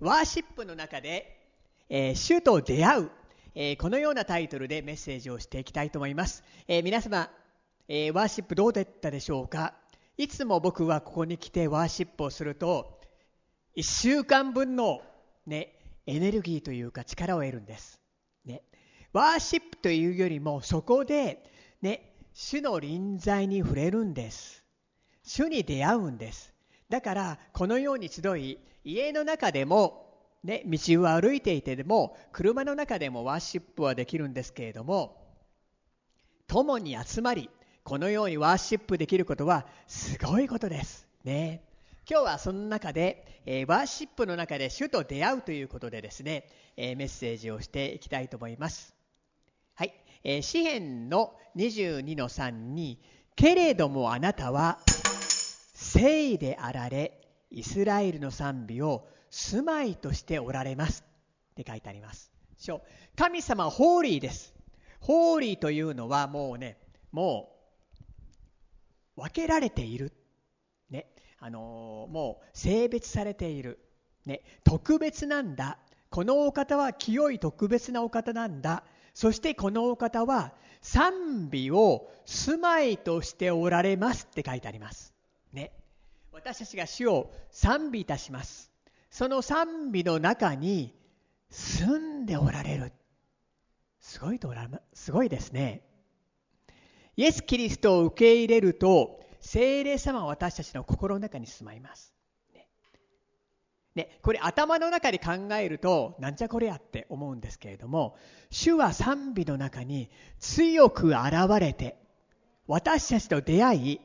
ワーシップの中で、えー主と出会う、えーこのようなタイトルでメッセージをしていきたいと思います。え皆様、えワーシップどうだったでしょうか？いつも僕はここに来てワーシップをすると、1週間分の、ね、エネルギーというか力を得るんです。ね、ワーシップというよりもそこで、ね、主の臨在に触れるんです。主に出会うんです。だからこのように集い家の中でも、ね、道を歩いていてでも車の中でもワーシップはできるんですけれども共に集まりこのようにワーシップできることはすごいことです。ね、今日はその中で、えーワーシップの中で主と出会うということでですね、えーメッセージをしていきたいと思います。はい、えー詩編の22の3に「けれどもあなたは聖であられイスラエルの賛美を住まいとしておられます」って書いてあります。しょ神様はホーリーです。ホーリーというのはもうねもう分けられている。ね、あのーもう性別されている、ね、特別なんだ。このお方は清い特別なお方なんだ。そしてこのお方は賛美を住まいとしておられます。って書いてあります、私たちが主を賛美いたします。その賛美の中に住んでおられる。すごいとおらす。ごいですね。イエス・キリストを受け入れると聖霊様は私たちの心の中に住まいます。ね。これ頭の中で考えるとなんじゃこれやって思うんですけれども主は賛美の中に強く現れて私たちと出会い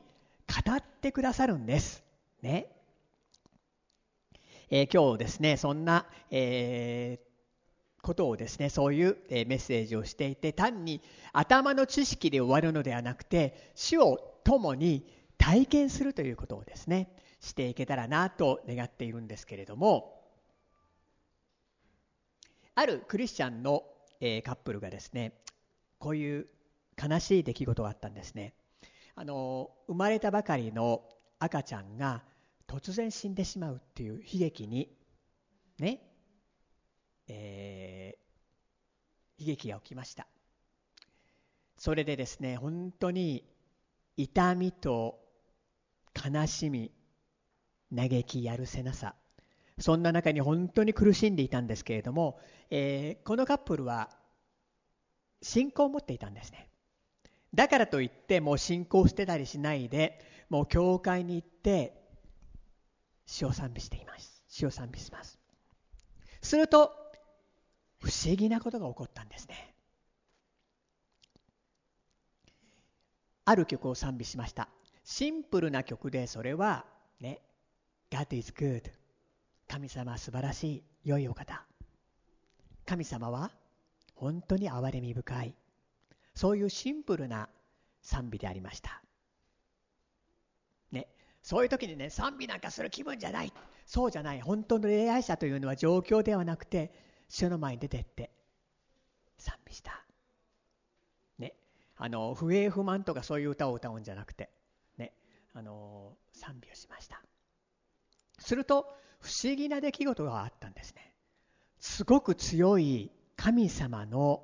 語ってくださるんです。ね。えー今日ですねそんな、えーことをですねそういうえーメッセージをしていて単に頭の知識で終わるのではなくて主を共に体験するということをですねしていけたらなと願っているんですけれどもあるクリスチャンの、えーカップルがですねこういう悲しい出来事があったんですね。あの生まれたばかりの赤ちゃんが突然死んでしまうっていう悲劇にねえー悲劇が起きました。それでですね本当に痛みと悲しみ嘆きやるせなさ。そんな中に本当に苦しんでいたんですけれども、えーこのカップルは信仰を持っていたんですね。だからといってもう信仰を捨てたりしないでもう教会に行って主を賛美しています。主を賛美します。すると不思議なことが起こったんですね。ある曲を賛美しました。シンプルな曲でそれはね God is good 神様は素晴らしい良いお方。神様は本当に憐れみ深い。そういうシンプルな賛美でありました。そういう時にね賛美なんかする気分じゃない。そうじゃない。本当の恋愛者というのは状況ではなくて主の前に出てって賛美した。ね。あの不平不満とかそういう歌を歌うんじゃなくてね。あの賛美をしました。すると不思議な出来事があったんですね。すごく強い神様の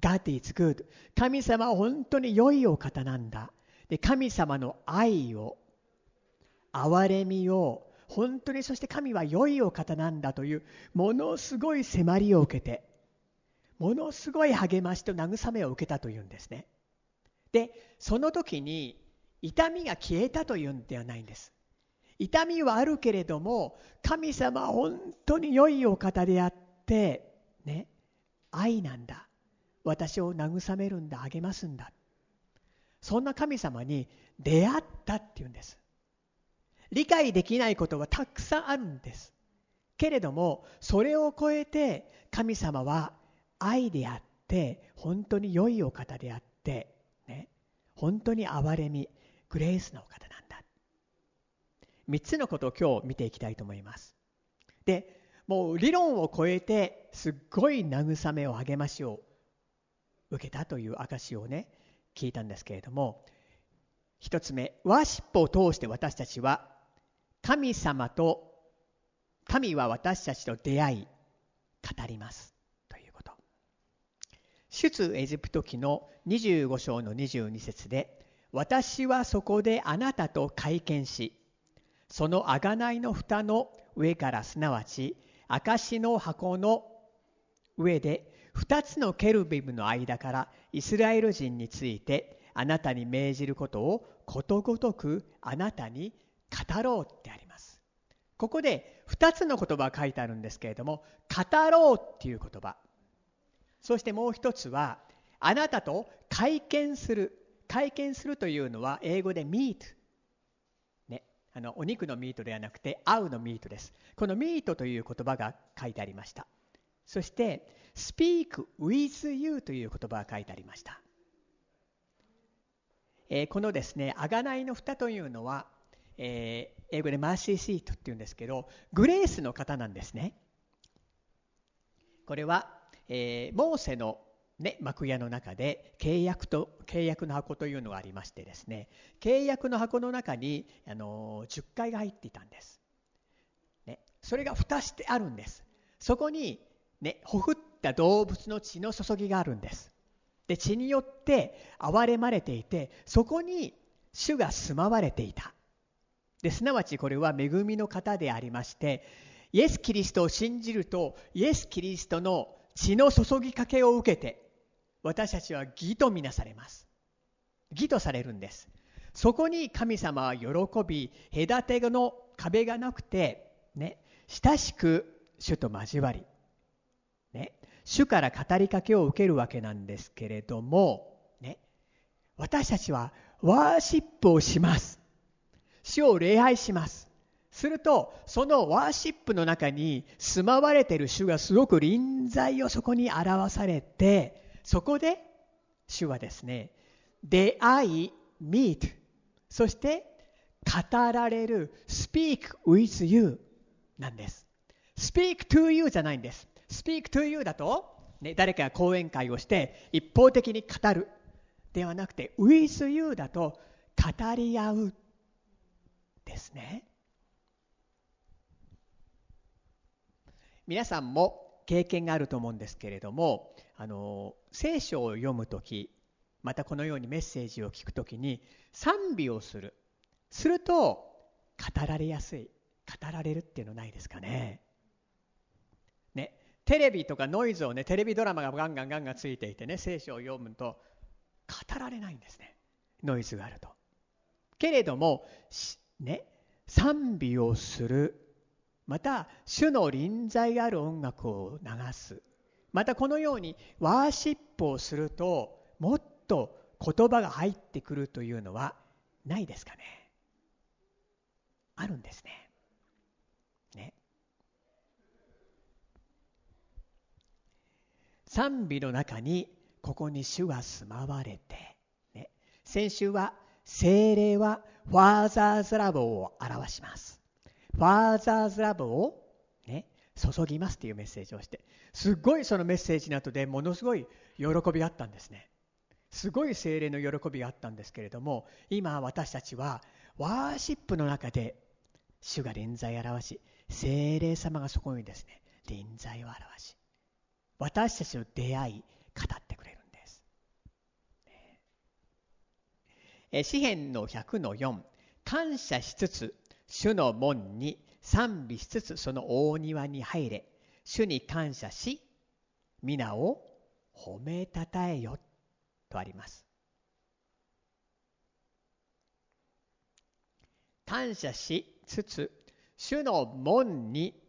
God is good 神様は本当に良いお方なんだ。で神様の愛を憐れみを本当にそして神は良いお方なんだというものすごい迫りを受けてものすごい励ましと慰めを受けたというんですね。でその時に痛みが消えたというんではないんです。痛みはあるけれども神様は本当に良いお方であってね愛なんだ。私を慰めるんだ励ますんだ。そんな神様に出会ったっていうんです。理解できないことはたくさんあるんです。けれどもそれを超えて神様は愛であって本当に良いお方であって、ね、本当に憐れみグレースなお方なんだ。3つのことを今日見ていきたいと思います。でもう理論を超えてすっごい慰めを励ましを受けたという証をね聞いたんですけれども一つ目ワーシップを通して私たちは神様と神は私たちと出会い語りますということ出エジプト記の25章の22節で私はそこであなたと会見しその贖いの蓋の上からすなわち証の箱の上で2つのケルビムの間からイスラエル人についてあなたに命じることをことごとくあなたに語ろうってあります。ここで2つの言葉が書いてあるんですけれども語ろうっていう言葉。そしてもう一つはあなたと会見する。会見するというのは英語で meet ね。あのお肉のミートではなくて会うのミートです。このミートという言葉が書いてありました。そして speak with you という言葉が書いてありました、えー、このですね贖いの蓋というのは、えー、英語でマーシーシートっていうんですけどグレースの方なんですね。これは、えー、モーセの、ね、幕屋の中で契約と契約の箱というのがありましてですね。契約の箱の中に、あの10回が入っていたんです、ね、それが蓋してあるんです。そこにね、ほふった動物の血の注ぎがあるんです。で血によって憐れまれていてそこに主が住まわれていた。ですなわちこれは恵みの方でありましてイエス・キリストを信じるとイエス・キリストの血の注ぎかけを受けて私たちは義とみなされます義とされるんですそこに神様は喜び隔ての壁がなくてね親しく主と交わりね、主から語りかけを受けるわけなんですけれども、ね、私たちはワーシップをします。主を礼拝します。すると、そのワーシップの中に住まわれている主がすごく臨在をそこに表されて、そこで主はですね、出会い、meet、そして語られる speak with you なんです。speak to you じゃないんです。speak to you だと、ね、誰かが講演会をして一方的に語るではなくて with you だと語り合うですね。皆さんも経験があると思うんですけれどもあの聖書を読む時またこのようにメッセージを聞く時に賛美をする。すると語られやすい。語られるっていうのないですかね。ね。テレビとかノイズをねテレビドラマがガンガンガンガンついていてね聖書を読むと語られないんですね。ノイズがあると。けれどもね賛美をする。また主の臨在ある音楽を流す。またこのようにワーシップをするともっと言葉が入ってくるというのはないですかね。あるんですね。賛美の中にここに主が住まわれて、ね、先週は精霊はファーザーズラブを表します。ファーザーズラブを、ね、注ぎますというメッセージをして、すごいそのメッセージの後でものすごい喜びがあったんですね。すごい精霊の喜びがあったんですけれども、今私たちはワーシップの中で主が臨在を表し、精霊様がそこにですね、臨在を表し、私たちの出会い語ってくれるんです。え詩篇の100の4感謝しつつ主の門に賛美しつつその大庭に入れ主に感謝し皆を褒めたたえよとあります。感謝しつつ主の門に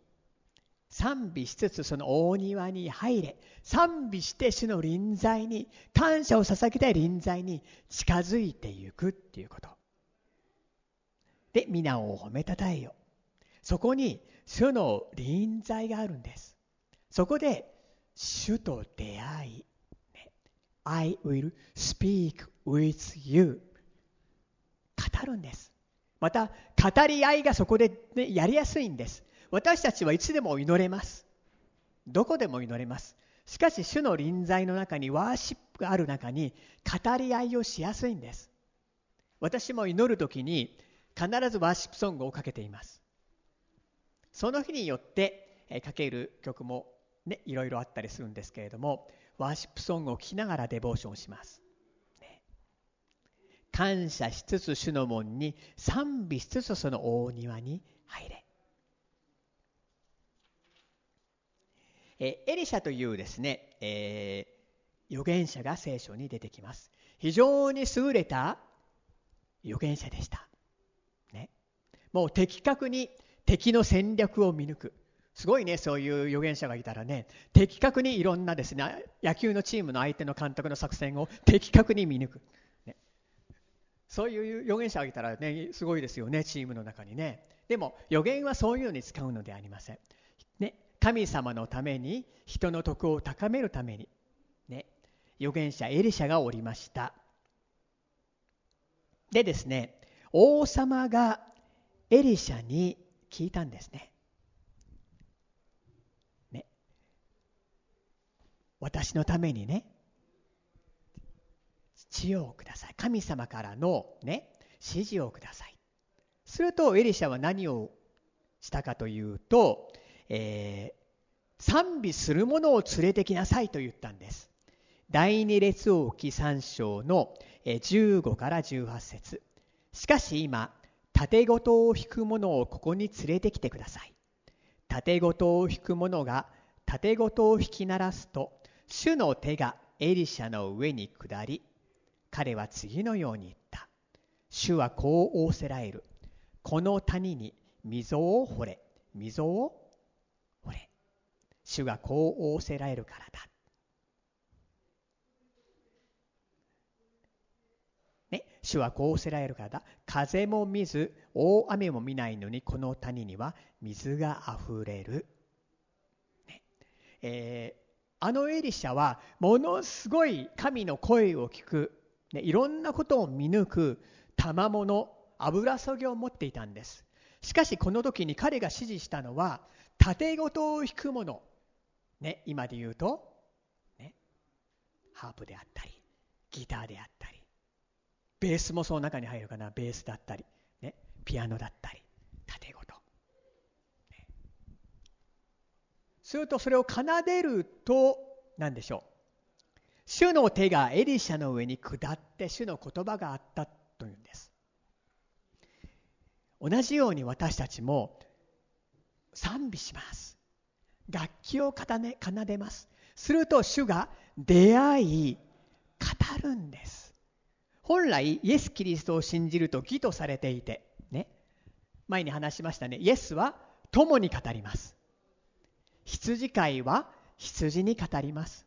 賛美しつつその大庭に入れ賛美して主の臨在に感謝を捧げたい臨在に近づいていくっていうこと。で皆を褒めたたえよそこに主の臨在があるんです。そこで主と出会い I will speak with you 語るんです。また語り合いがそこで、ね、やりやすいんです。私たちはいつでも祈れます。どこでも祈れます。しかし、主の臨在の中に、ワーシップがある中に、語り合いをしやすいんです。私も祈るときに、必ずワーシップソングをかけています。その日によって、かける曲もね、いろいろあったりするんですけれども、ワーシップソングを聴きながらデボーションします。感謝しつつ主の門に賛美しつつその大庭に入れ。えエリシャというですね、えー、預言者が聖書に出てきます。非常に優れた預言者でした。ね、もう的確に敵の戦略を見抜く。すごいね、そういう預言者がいたらね、的確にいろんなですね、野球のチームの相手の監督の作戦を的確に見抜く。ね、そういう預言者がいたらね、すごいですよね、チームの中にね。でも、預言はそういうのに使うのでありません。ね、神様のために、人の徳を高めるために、ね、預言者エリシャがおりました。でですね、王様がエリシャに聞いたんですね。私のためにね、知恵をください。神様からのね、指示をください。するとエリシャは何をしたかというと、えー、賛美する者を連れてきなさいと言ったんです。第二列王記3章の15から18節しかし今、盾ごとを引く者をここに連れてきてください。盾ごとを引く者が盾ごとを引き鳴らすと、主の手がエリシャの上に下り、彼は次のように言った。主はこう仰せられる。この谷に溝を掘れ。溝を。主がこう仰せられるからだ。ね、主はこう仰せられるからだ。風も見ず、大雨も見ないのに、この谷には水があふれる。ねえーあのエリシャはものすごい神の声を聞く、ね、いろんなことを見抜く賜物油そぎを持っていたんですしかしこの時に彼が指示したのは盾ごとを弾くもの、ね、今で言うと、ね、ハープであったりギターであったりベースもその中に入るかなベースだったり、ね、ピアノだったり盾ごと。するとそれを奏でると何でしょう。主の手がエリシャの上に下って主の言葉があったというんです。同じように私たちも賛美します。楽器を奏でます。すると主が出会い語るんです。本来イエス・キリストを信じると義とされていてね。前に話しましたね。イエスは共に語ります。羊飼いは羊に語ります。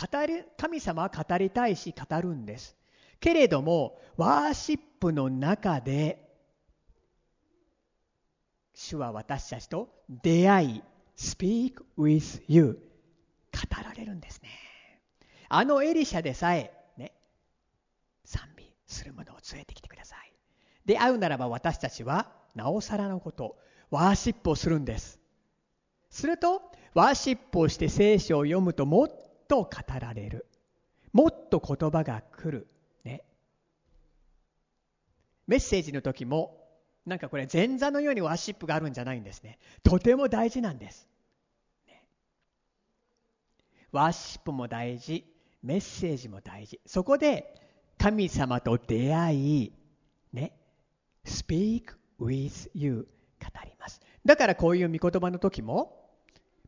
語る神様は語りたいし語るんです。けれども、ワーシップの中で、主は私たちと出会い、speak with you 語られるんですね。あのエリシャでさえ、ね、賛美する者を連れてきてください。で会うならば私たちはなおさらのこと、ワーシップをするんです。すると、ワーシップをして聖書を読むともっと語られる。もっと言葉が来る。ね。メッセージの時も、なんかこれ前座のようにワーシップがあるんじゃないんですね。とても大事なんです。ワーシップも大事、メッセージも大事。そこで神様と出会い、ね、speak with you 語ります。だからこういう御言葉の時も、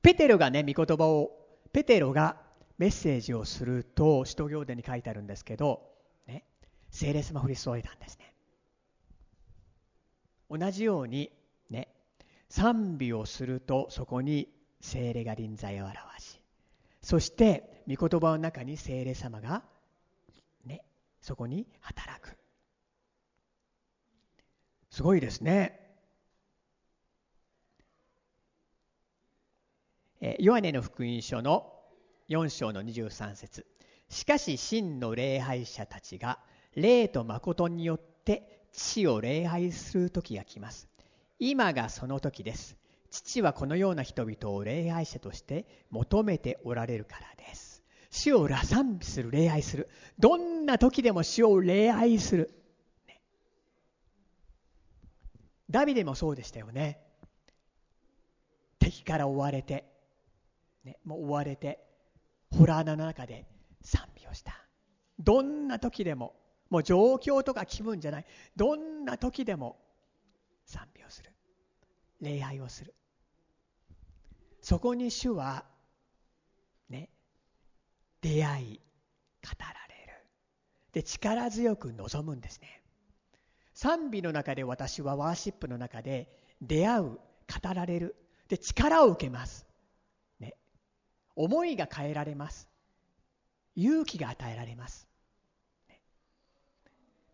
ペテロがね、御言葉を、ペテロがメッセージをすると、使徒行伝に書いてあるんですけど、ね、聖霊様降り注いだんですね。同じように、ね、賛美をすると、そこに聖霊が臨在を表、そして、御言葉の中に聖霊様が、ね、そこに働く。すごいですね。ヨハネの福音書の4章の23節しかし真の礼拝者たちが霊と誠によって父を礼拝する時が来ます今がその時です父はこのような人々を礼拝者として求めておられるからです。主を賛美する礼拝する。どんな時でも主を礼拝する、ね、ダビデもそうでしたよね。敵から追われて、ね、もう追われてホラー穴の中で賛美をした。どんな時でももう状況とか気分じゃない。どんな時でも賛美をする。礼拝をする。そこに主はね出会い語られる。で力強く望むんですね。賛美の中で私はワーシップの中で出会う語られる。で力を受けます、ね、思いが変えられます。勇気が与えられます、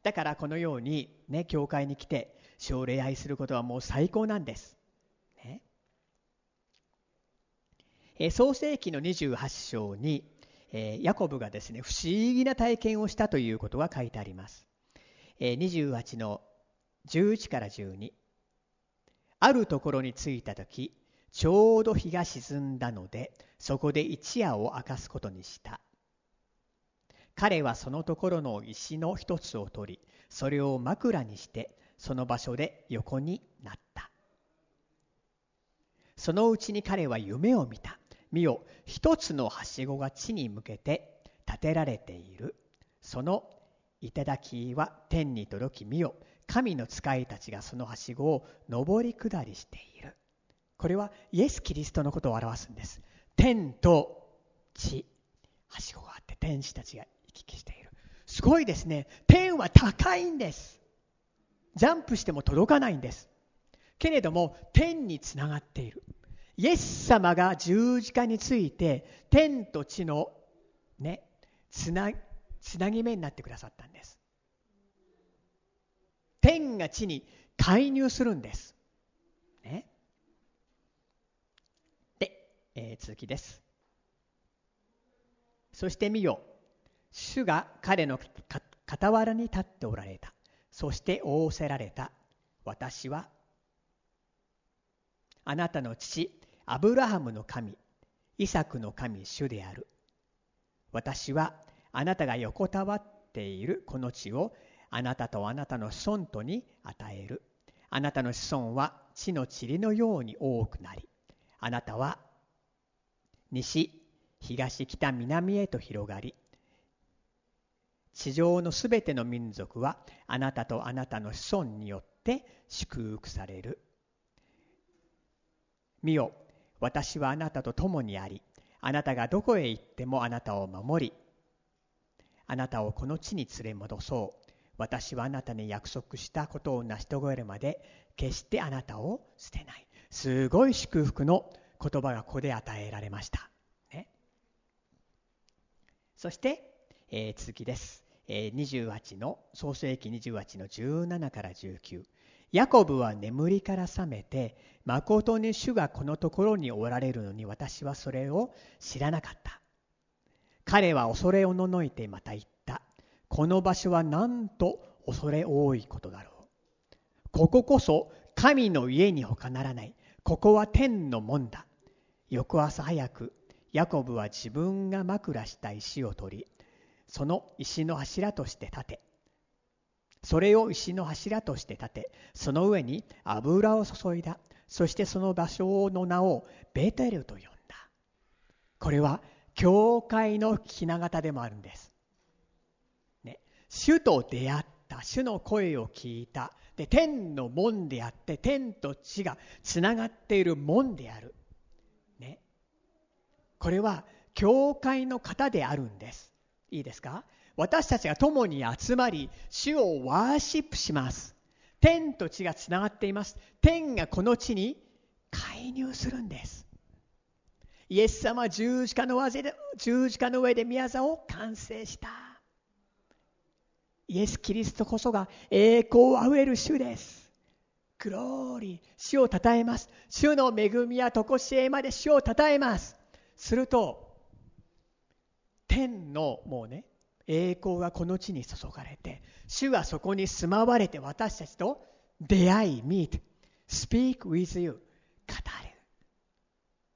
だからこのようにね教会に来て主を礼拝することはもう最高なんです、ね、え創世紀の28章に、え、ヤコブがですね不思議な体験をしたということが書いてあります。28の11から12あるところに着いた時ちょうど日が沈んだのでそこで一夜を明かすことにした。彼はそのところの石の一つを取りそれを枕にしてその場所で横になった。そのうちに彼は夢を見た。見よ。一つのはしごが地に向けて建てられている。その頂は天に届き見よ。神の使いたちがそのはしごを上り下りしている。これはイエス・キリストのことを表すんです。天と地。はしごがあって天使たちが行き来している。すごいですね。天は高いんです。ジャンプしても届かないんです。けれども天につながっている。イエス様が十字架について天と地のねつなつなぎ目になってくださったんです。天が地に介入するんです、ね、で、えー、続きです。そして見よ。主が彼の傍らに立っておられた。そして仰せられた。私はあなたの父アブラハムの神イサクの神主である私はあなたが横たわっているこの地をあなたとあなたの子孫とに与える。あなたの子孫は地の塵のように多くなり、あなたは西、東、北、南へと広がり、地上のすべての民族はあなたとあなたの子孫によって祝福される。見よ、私はあなたと共にあり、あなたがどこへ行ってもあなたを守り、あなたをこの地に連れ戻そう。私はあなたに約束したことを成し遂げるまで決してあなたを捨てない。すごい祝福の言葉がここで与えられました。ね、そして、えー、続きです。えー、28の、創世紀28の17から19。ヤコブは眠りから覚めて、誠に主がこのところにおられるのに私はそれを知らなかった。彼は恐れおののいてまた言った。この場所はなんと恐れ多いことだろう。こここそ神の家に他ならない。ここは天の門だ。翌朝早く、ヤコブは自分が枕した石を取り、その石の柱として立て、それを石の柱として立て、その上に油を注いだ。そしてその場所の名をベテルと呼んだ。これは教会のひな形でもあるんです。ね、主と出会った、主の声を聞いた、で天の門であって、天と地がつながっている門である。ね、これは教会の方であるんです。いいですか？私たちが共に集まり、主をワーシップします。天と地がつながっています。天がこの地に介入するんです。イエス様は十字架の上で十字架の上で宮沢を完成した。イエス・キリストこそが栄光あふれる主です。グローリー、主を称えます。主の恵みや常しえまで主を称えます。すると、天のもうね、栄光がこの地に注がれて、主はそこに住まわれて私たちと出会い、meet, speak with you, 語れ。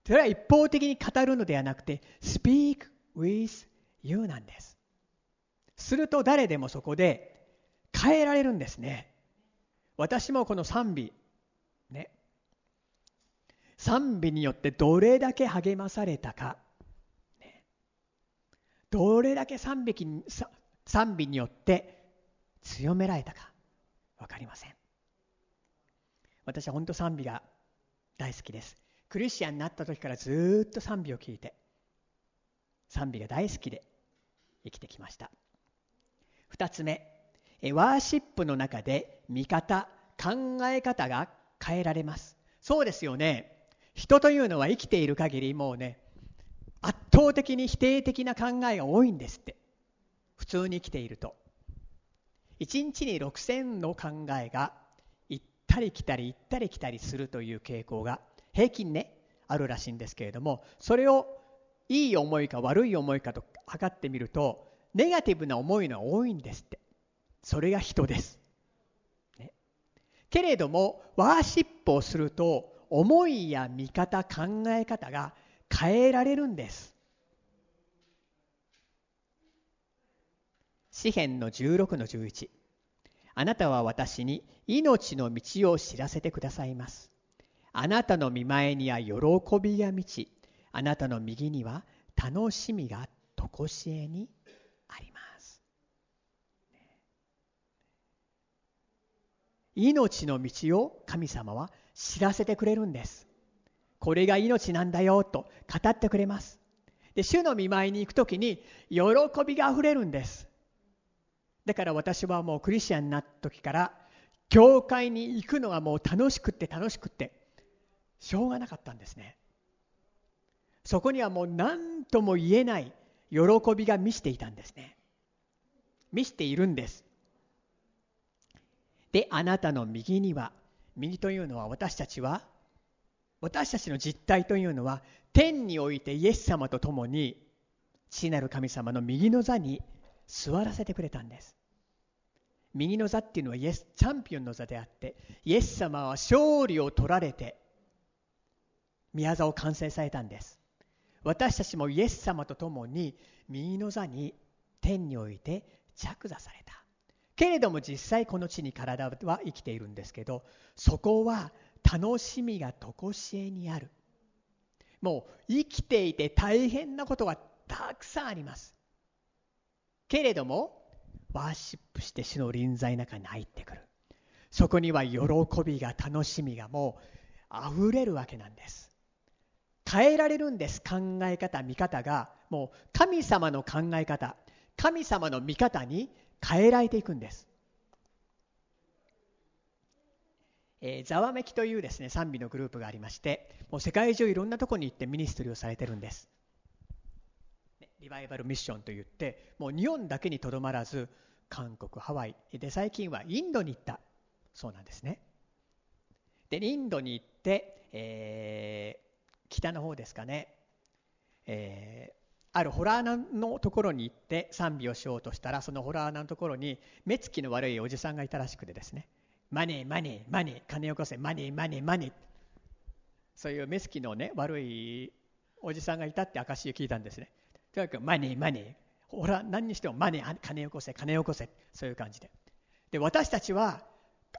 それは一方的に語るのではなくて Speak with you なんです。すると誰でもそこで変えられるんですね。私もこの賛美ね。賛美によってどれだけ励まされたか、どれだけ賛美賛美によって強められたか分かりません。私は本当賛美が大好きです。クリスチャンになった時からずっと賛美を聞いて賛美が大好きで生きてきました。2つ目ワーシップの中で見方考え方が変えられます。そうですよね。人というのは生きている限りもうね倒的に否定的な考えが多いんですって。普通に生きていると。1日に6000の考えが行ったり来たり行ったり来たりするという傾向が平均ねあるらしいんですけれどもそれをいい思いか悪い思いかと測ってみるとネガティブな思いの多いんですって。それが人です、ね、けれどもワーシップをすると思いや見方考え方が変えられるんです。詩篇の16の11あなたは私に命の道を知らせてくださいます。あなたの見前には喜びが満ちあなたの右には楽しみがとこしえにあります。命の道を神様は知らせてくれるんです。これが命なんだよと語ってくれます。で主の見舞いに行く時に喜びがあふれるんです。だから私はもうクリスチャンになった時から教会に行くのがもう楽しくって楽しくってしょうがなかったんですね。そこにはもう何とも言えない喜びが満ちていたんですね。満ちているんです。であなたの右には右というのは私たちは私たちの実態というのは天においてイエス様と共に父なる神様の右の座に座らせてくれたんです。右の座っていうのはイエスチャンピオンの座であってイエス様は勝利を取られて宮座を完成されたんです。私たちもイエス様と共に右の座に天において着座された。けれども実際この地に体は生きているんですけどそこは楽しみが常しえにある。もう生きていて大変なことがたくさんあります。けれどもワーシップして主の臨在の中に入ってくる。そこには喜びが楽しみがもう溢れるわけなんです。変えられるんです考え方見方が。もう神様の考え方神様の見方に変えられていくんです。えー、ざわめきというですね賛美のグループがありましてもう世界中いろんなところに行ってミニストリーをされてるんです。リバイバルミッションといってもう日本だけにとどまらず韓国ハワイで最近はインドに行った。そうなんですね。でインドに行って、えー、北の方ですかね、えー、あるホラー穴のところに行って賛美をしようとしたらそのホラー穴のところに目つきの悪いおじさんがいたらしくてですね。マネーマネーマネー金をよこせマネーマネーマネー。そういう目つきのね悪いおじさんがいたって証を聞いたんですね。とにかくマネーマネー。ほら何にしてもマネー金をよこせ金をよこせ。そういう感じで。で私たちは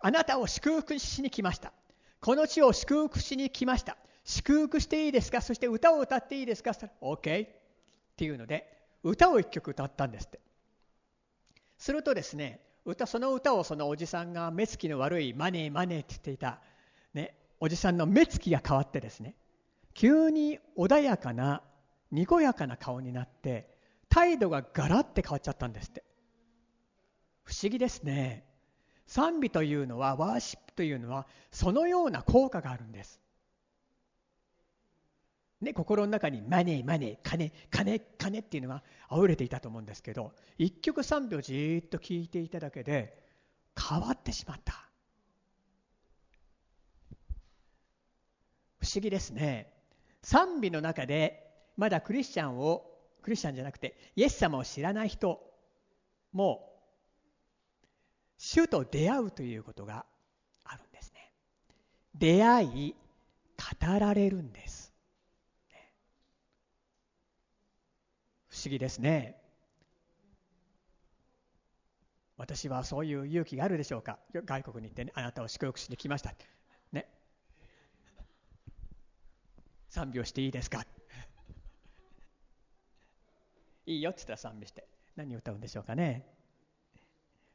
あなたを祝福しに来ました。この地を祝福しに来ました。祝福していいですか？そして歌を歌っていいですか？そしたら OK っていうので歌を一曲歌ったんですって。するとですね歌その歌をそのおじさんが目つきの悪いマネーマネーって言っていた、ね、おじさんの目つきが変わってですね急に穏やかなにこやかな顔になって態度がガラッて変わっちゃったんですって。不思議ですね。賛美というのはワーシップというのはそのような効果があるんです。ね、心の中にマネーマネー金金金っていうのが溢れていたと思うんですけど一曲賛美をじっと聞いていただけで変わってしまった。不思議ですね。賛美の中でまだクリスチャンをクリスチャンじゃなくてイエス様を知らない人も主と出会うということがあるんですね。出会い語られるんです。不思議ですね。私はそういう勇気があるでしょうか？外国に行って、ね、あなたを祝福しに来ました。ね。賛美をしていいですか？いいよって言ったら賛美して。何を歌うんでしょうかね。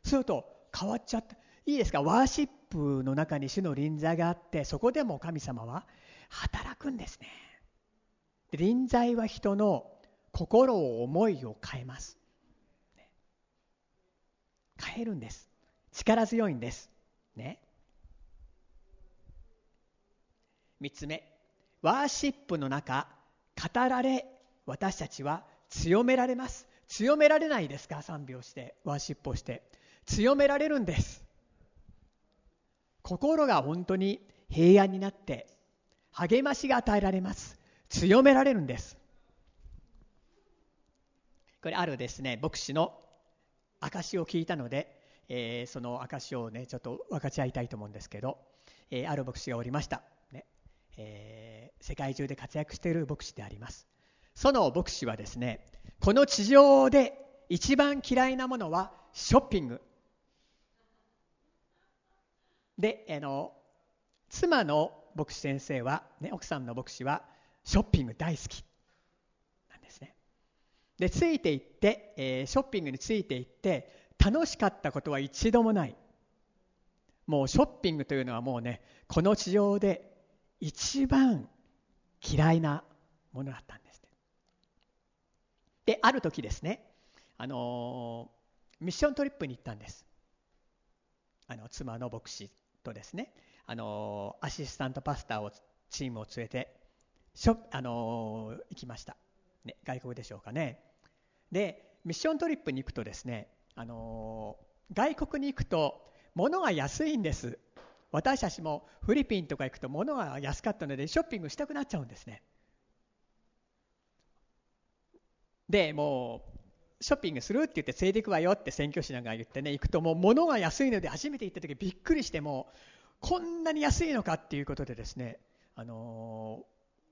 すると変わっちゃった。いいですか？ワーシップの中に主の臨在があってそこでも神様は働くんですね。臨在は人の心を思いを変えます。変えるんです。力強いんです。ね。3つ目。ワーシップの中語られ私たちは強められます。強められないですか？賛美をしてワーシップをして。強められるんです。心が本当に平安になって励ましが与えられます。強められるんです。これあるですね牧師の証を聞いたので、えー、その証をねちょっと分かち合いたいと思うんですけど、えー、ある牧師がおりました。ねえー、世界中で活躍している牧師であります。その牧師はですねこの地上で一番嫌いなものはショッピング。であの妻の牧師先生は、ね、奥さんの牧師はショッピング大好き。なんですね。でついていって、えー、ショッピングについていって楽しかったことは一度もない。もうショッピングというのはもうねこの地上で一番嫌いなものだったんです、である時ですねあのミッショントリップに行ったんです。あの妻の牧師とですねあのアシスタントパスターをチームを連れてしょあの行きました、ね、外国でしょうかね。でミッショントリップに行くとですねあの外国に行くと物が安いんです。私たちもフィリピンとか行くと物が安かったのでショッピングしたくなっちゃうんですね。でもうショッピングするって言って連れていくわよって選挙師なんか言ってね行くともう物が安いので初めて行った時びっくりしてもこんなに安いのかっていうことでですねあの、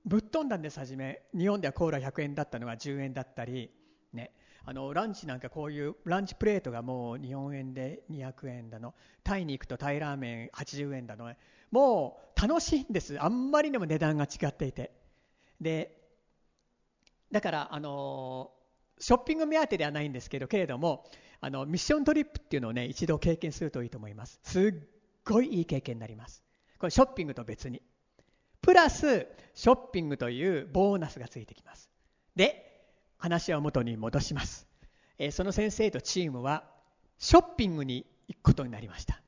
ぶっ飛んだんです初め。日本ではコーラ100円だったのが10円だったりね。あのランチなんかこういうランチプレートがもう日本円で200円だの。タイに行くとタイラーメン80円だの。もう楽しいんです。あんまりにも値段が違っていて。でだからあのショッピング目当てではないんですけどけれどもあのミッショントリップっていうのをね一度経験するといいと思います。すっごいいい経験になります。これショッピングと別に。プラスショッピングというボーナスがついてきます。で話は元に戻します、えー、その先生とチームはショッピングに行くことになりました。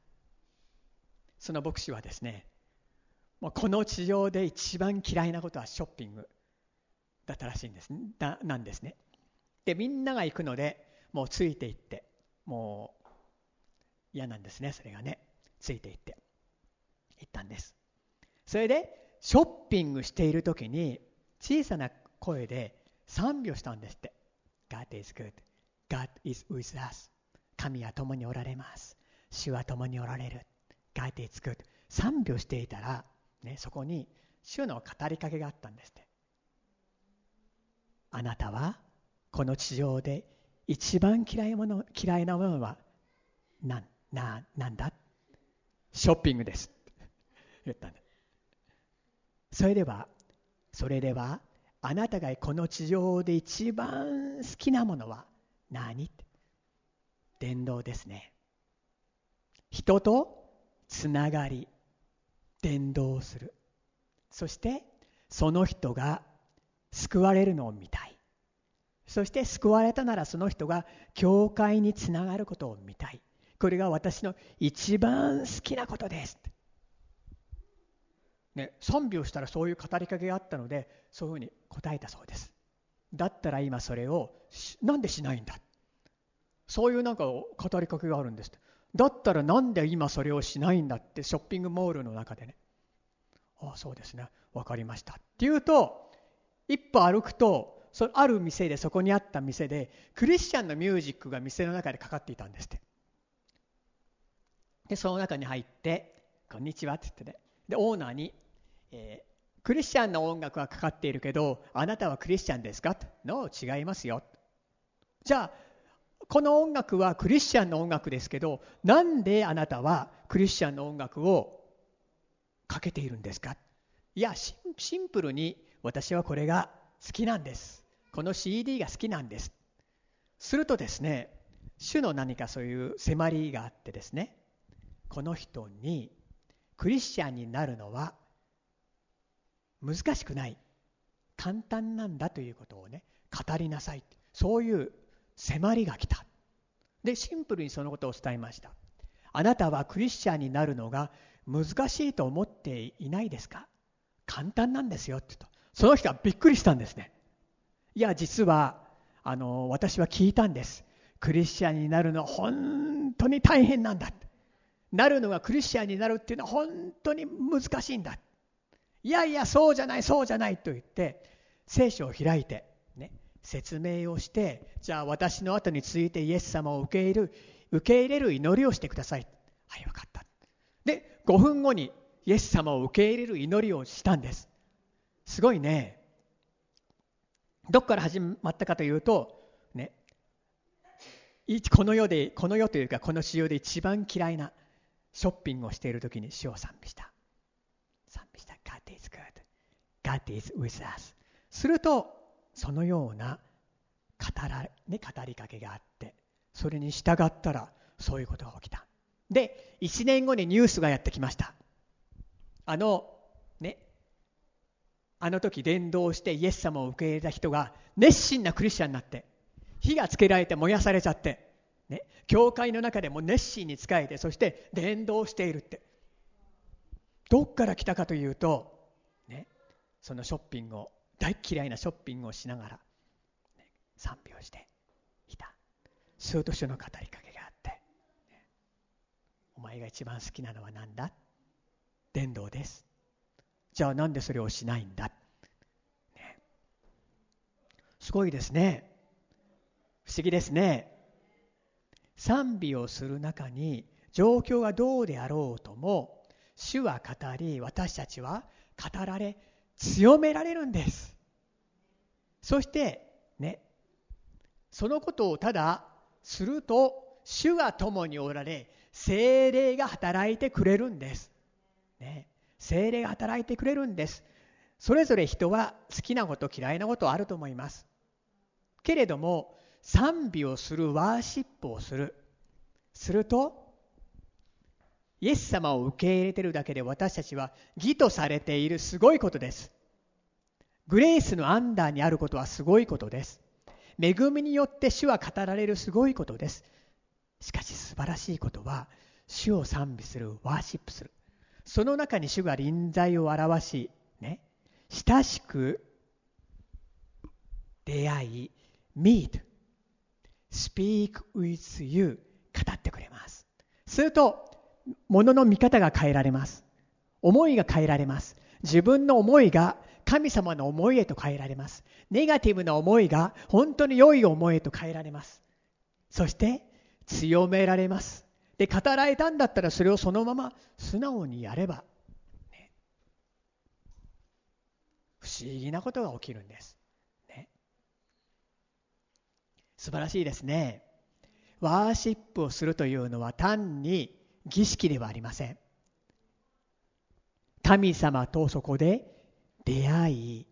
その牧師はですねもうこの地上で一番嫌いなことはショッピング。だったらしいんですななんですねでみんなが行くのでもうついていってもう嫌なんですねそれがねついていって行ったんですそれでショッピングしている時に小さな声で賛美をしたんですって。God is good. God is with us. 神は共におられます。主は共におられる。God is good. 賛美をしていたら、ね、そこに主の語りかけがあったんですって。あなたはこの地上で一番嫌いもの嫌いなものは何？ななんだ？ショッピングです。言ったんだ。それではそれではあなたがこの地上で一番好きなものは何？伝道ですね。人とつながり伝道する。そしてその人が救われるのを見たい。そして救われたならその人が教会につながることを見たい。これが私の一番好きなことです。ね、賛美をしたらそういう語りかけがあったのでそういうふうに答えたそうです。だったら今それをなんでしないんだ？そういうなんか語りかけがあるんです。だったらなんで今それをしないんだってショッピングモールの中でね。ああそうですね。分かりました。っていうと一歩歩くとそある店でそこにあった店でクリスチャンのミュージックが店の中でかかっていたんですって。でその中に入って「こんにちは」って言ってね。でオーナーに、えー、クリスチャンの音楽がかかっているけどあなたはクリスチャンですか?」の違いますよ」じゃあこの音楽はクリスチャンの音楽ですけどなんであなたはクリスチャンの音楽をかけているんですか？いやシンプルに私はこれが好きなんです。この CD が好きなんです。するとですね主の何かそういう迫りがあってですねこの人にクリスチャンになるのは難しくない。簡単なんだということをね語りなさい。そういう迫りが来た。でシンプルにそのことを伝えました。あなたはクリスチャンになるのが難しいと思っていないですか？簡単なんですよって言うと。その人はびっくりしたんですね。いや実はあの私は聞いたんです。クリスチャンになるのは本当に大変なんだ。なるのがクリスチャンになるっていうのは本当に難しいんだ。いやいやそうじゃないそうじゃないと言って聖書を開いて、ね、説明をしてじゃあ私の後についてイエス様を受け入れる受け入れる祈りをしてください。はい分かった。で5分後にイエス様を受け入れる祈りをしたんです。すごいね。どこから始まったかというとねこの世でこの世というかこの仕様で一番嫌いなショッピングをしている時に主を賛美した。賛美した。God is good. God is with us. するとそのような語ら、ね、語りかけがあってそれに従ったらそういうことが起きた。で1年後にニュースがやってきました。あのあの時伝道してイエス様を受け入れた人が熱心なクリスチャンになって火がつけられて燃やされちゃってね、教会の中でも熱心に仕えてそして伝道しているって。どっから来たかというと、ね、そのショッピングを大嫌いなショッピングをしながら、ね、賛美をしていた。すると主の語りかけがあって、ね、お前が一番好きなのは何だ？伝道です。じゃあなんでそれをしないんだ、ね、すごいですね。不思議ですね。賛美をする中に状況がどうであろうとも主は語り私たちは語られ強められるんです。そしてね。そのことをただすると主が共におられ精霊が働いてくれるんです、ね、精霊が働いてくれるんです。それぞれ人は好きなこと嫌いなことあると思います。けれども賛美をするワーシップをする。するとイエス様を受け入れてるだけで私たちは義とされているすごいことです。グレースのアンダーにあることはすごいことです。恵みによって主は語られるすごいことです。しかし素晴らしいことは主を賛美するワーシップする。その中に主が臨在を表しね親しく出会い meet speak with you 語ってくれます。すると物の見方が変えられます。思いが変えられます。自分の思いが神様の思いへと変えられます。ネガティブな思いが本当に良い思いへと変えられます。そして強められます。で語られたんだったらそれをそのまま素直にやれば、ね、不思議なことが起きるんです素晴らしいですね。ワーシップをするというのは単に儀式ではありません。神様とそこで出会い、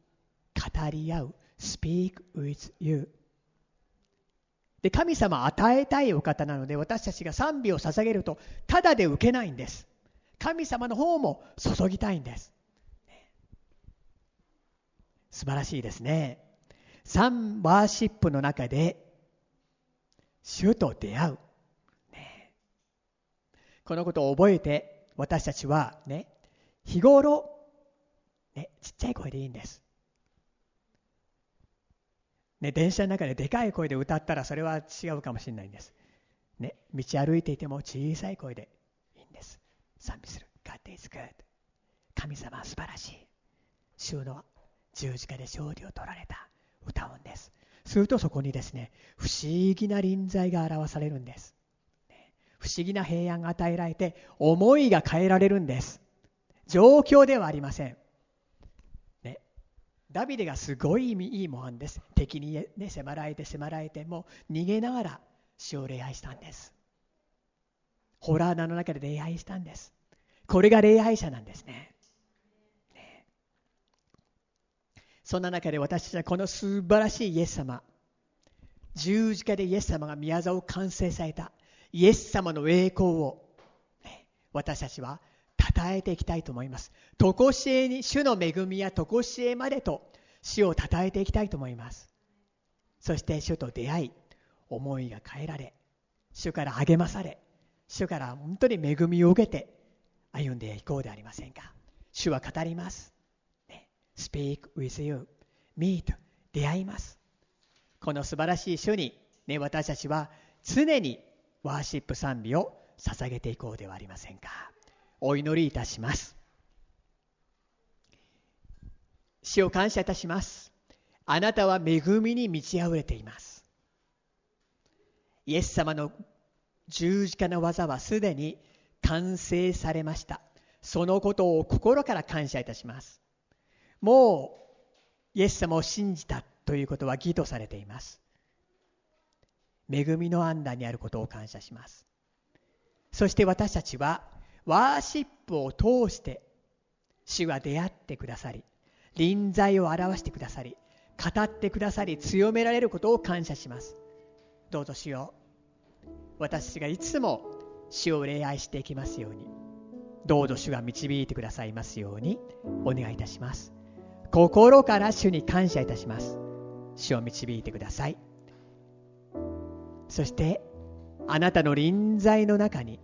語り合う、speak with you。で、神様与えたいお方なので私たちが賛美を捧げるとただで受けないんです。神様の方も注ぎたいんです。素晴らしいですね。サンワーシップの中で主と出会う。ね、このことを覚えて私たちはね、日頃、ね、ちっちゃい声でいいんです。ね、電車の中ででかい声で歌ったらそれは違うかもしれないんです。ね、道歩いていても小さい声でいいんです。賛美する。God is good. 神様は素晴らしい。主の十字架で勝利を取られた歌うんです。するとそこにですね不思議な臨在が表されるんです不思議な平安が与えられて思いが変えられるんです状況ではありません、ダビデがすごいいい模範です。敵に、ね、迫られて迫られても逃げながら死を礼拝したんです。ホラー穴の中で礼拝したんです。これが礼拝者なんですね。そんな中で私たちはこの素晴らしいイエス様十字架でイエス様が宮沢を完成されたイエス様の栄光を、ね、私たちはえていきたいと思います。とこしえに、主の恵みやとこしえまでと主を称えていきたいと思います。そして主と出会い、思いが変えられ、主から励まされ、主から本当に恵みを受けて歩んでいこうではありませんか。主は語ります。ね、Speak with you, meet, 出会います。この素晴らしい主に、ね、私たちは常にワーシップ賛美を捧げていこうではありませんか。お祈りいたします。主を感謝いたします。あなたは恵みに満ち溢れています。イエス様の十字架の技はすでに完成されました。そのことを心から感謝いたします。もうイエス様を信じたということは義とされています。恵みの案内にあることを感謝します。そして私たちはワーシップを通して主は出会ってくださり、臨在を表してくださり、語ってくださり、強められることを感謝します。どうぞ主よ私がいつも主を礼拝していきますように、どうぞ主が導いてくださいますようにお願いいたします。心から主に感謝いたします。主を導いてください。そして、あなたの臨在の中に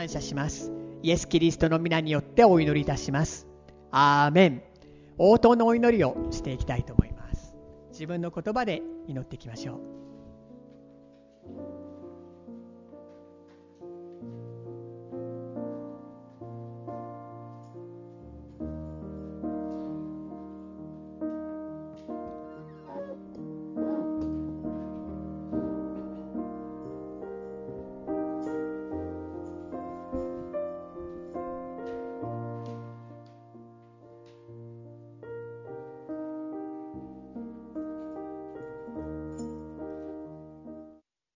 感謝します。イエス・キリストの皆によってお祈りいたします。アーメン。応答のお祈りをしていきたいと思います。自分の言葉で祈っていきましょう。